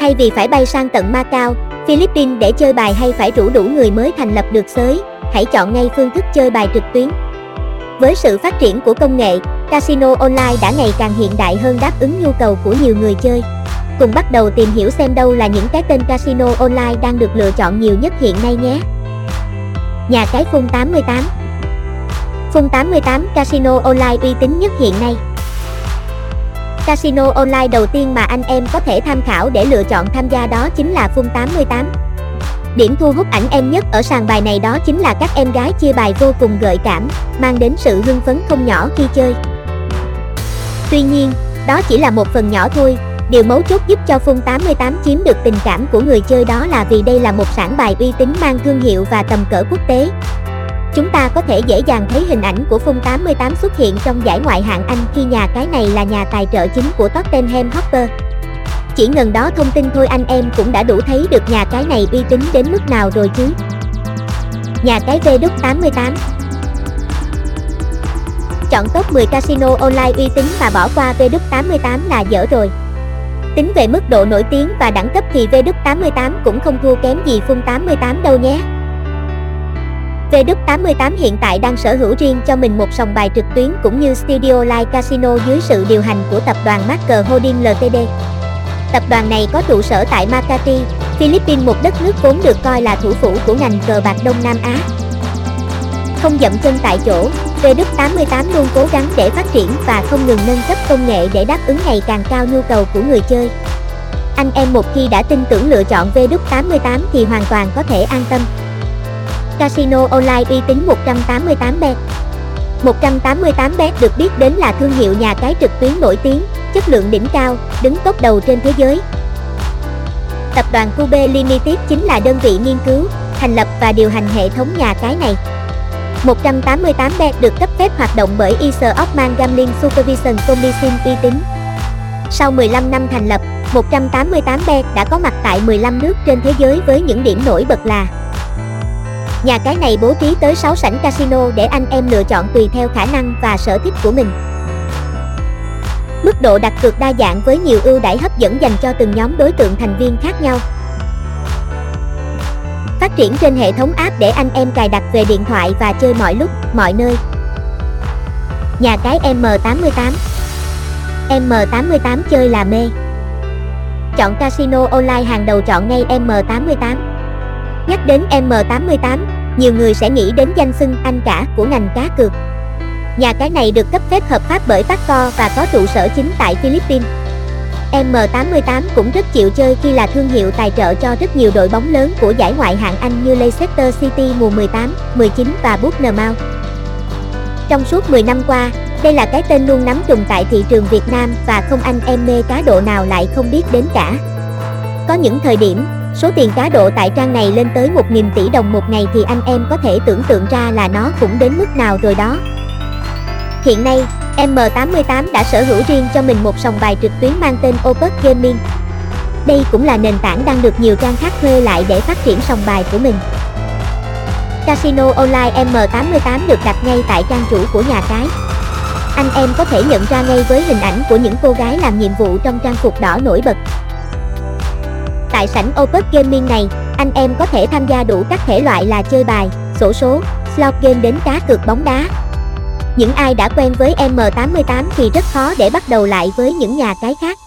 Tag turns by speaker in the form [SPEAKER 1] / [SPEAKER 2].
[SPEAKER 1] Thay vì phải bay sang tận Macau, Philippines để chơi bài hay phải rủ đủ người mới thành lập được sới, hãy chọn ngay phương thức chơi bài trực tuyến. Với sự phát triển của công nghệ, casino online đã ngày càng hiện đại hơn đáp ứng nhu cầu của nhiều người chơi. Cùng bắt đầu tìm hiểu xem đâu là những cái tên casino online đang được lựa chọn nhiều nhất hiện nay nhé. Nhà cái Phun 88 Phun 88 casino online uy tín nhất hiện nay. Casino online đầu tiên mà anh em có thể tham khảo để lựa chọn tham gia đó chính là Phun 88. Điểm thu hút ảnh em nhất ở sàn bài này đó chính là các em gái chia bài vô cùng gợi cảm, mang đến sự hưng phấn không nhỏ khi chơi. Tuy nhiên, đó chỉ là một phần nhỏ thôi, điều mấu chốt giúp cho Phun 88 chiếm được tình cảm của người chơi đó là vì đây là một sản bài uy tín mang thương hiệu và tầm cỡ quốc tế. Chúng ta có thể dễ dàng thấy hình ảnh của Phun 88 xuất hiện trong giải ngoại hạng Anh khi nhà cái này là nhà tài trợ chính của Tottenham Hotspur. Chỉ ngần đó thông tin thôi anh em cũng đã đủ thấy được nhà cái này uy tín đến mức nào rồi chứ. Nhà cái V88 Chọn top 10 casino online uy tín mà bỏ qua V88 là dở rồi. Tính về mức độ nổi tiếng và đẳng cấp thì V88 cũng không thua kém gì Phun 88 đâu nhé. V88 hiện tại đang sở hữu riêng cho mình một sòng bài trực tuyến cũng như Studio Live Casino dưới sự điều hành của tập đoàn Marker Holding Ltd. Tập đoàn này có trụ sở tại Makati, Philippines một đất nước vốn được coi là thủ phủ của ngành cờ bạc Đông Nam Á. Không dậm chân tại chỗ, V88 luôn cố gắng để phát triển và không ngừng nâng cấp công nghệ để đáp ứng ngày càng cao nhu cầu của người chơi. Anh em một khi đã tin tưởng lựa chọn V88 thì hoàn toàn có thể an tâm. Casino online uy tín 188bet 188bet được biết đến là thương hiệu nhà cái trực tuyến nổi tiếng, chất lượng đỉnh cao, đứng top đầu trên thế giới. Tập đoàn Cube Limited chính là đơn vị nghiên cứu, thành lập và điều hành hệ thống nhà cái này. 188bet được cấp phép hoạt động bởi Isle of Gambling Supervision Commission uy tín. Sau 15 năm thành lập, 188bet đã có mặt tại 15 nước trên thế giới với những điểm nổi bật là Nhà cái này bố trí tới 6 sảnh casino để anh em lựa chọn tùy theo khả năng và sở thích của mình. Mức độ đặt cược đa dạng với nhiều ưu đãi hấp dẫn dành cho từng nhóm đối tượng thành viên khác nhau. Phát triển trên hệ thống app để anh em cài đặt về điện thoại và chơi mọi lúc, mọi nơi. Nhà cái M88 M88 chơi là mê. Chọn casino online hàng đầu chọn ngay M88. Nhắc đến M88, nhiều người sẽ nghĩ đến danh xưng anh cả của ngành cá cược. Nhà cái này được cấp phép hợp pháp bởi Tacco và có trụ sở chính tại Philippines. M88 cũng rất chịu chơi khi là thương hiệu tài trợ cho rất nhiều đội bóng lớn của giải ngoại hạng Anh như Leicester City mùa 18, 19 và Bournemouth. Trong suốt 10 năm qua, đây là cái tên luôn nắm trùng tại thị trường Việt Nam và không anh em mê cá độ nào lại không biết đến cả. Có những thời điểm, số tiền cá độ tại trang này lên tới 1.000 tỷ đồng một ngày thì anh em có thể tưởng tượng ra là nó cũng đến mức nào rồi đó. Hiện nay, M88 đã sở hữu riêng cho mình một sòng bài trực tuyến mang tên Opus Gaming. Đây cũng là nền tảng đang được nhiều trang khác thuê lại để phát triển sòng bài của mình. Casino Online M88 được đặt ngay tại trang chủ của nhà cái. Anh em có thể nhận ra ngay với hình ảnh của những cô gái làm nhiệm vụ trong trang phục đỏ nổi bật. Tại sảnh Opus Gaming này, anh em có thể tham gia đủ các thể loại là chơi bài, sổ số, slot game đến cá cược bóng đá, những ai đã quen với M88 thì rất khó để bắt đầu lại với những nhà cái khác.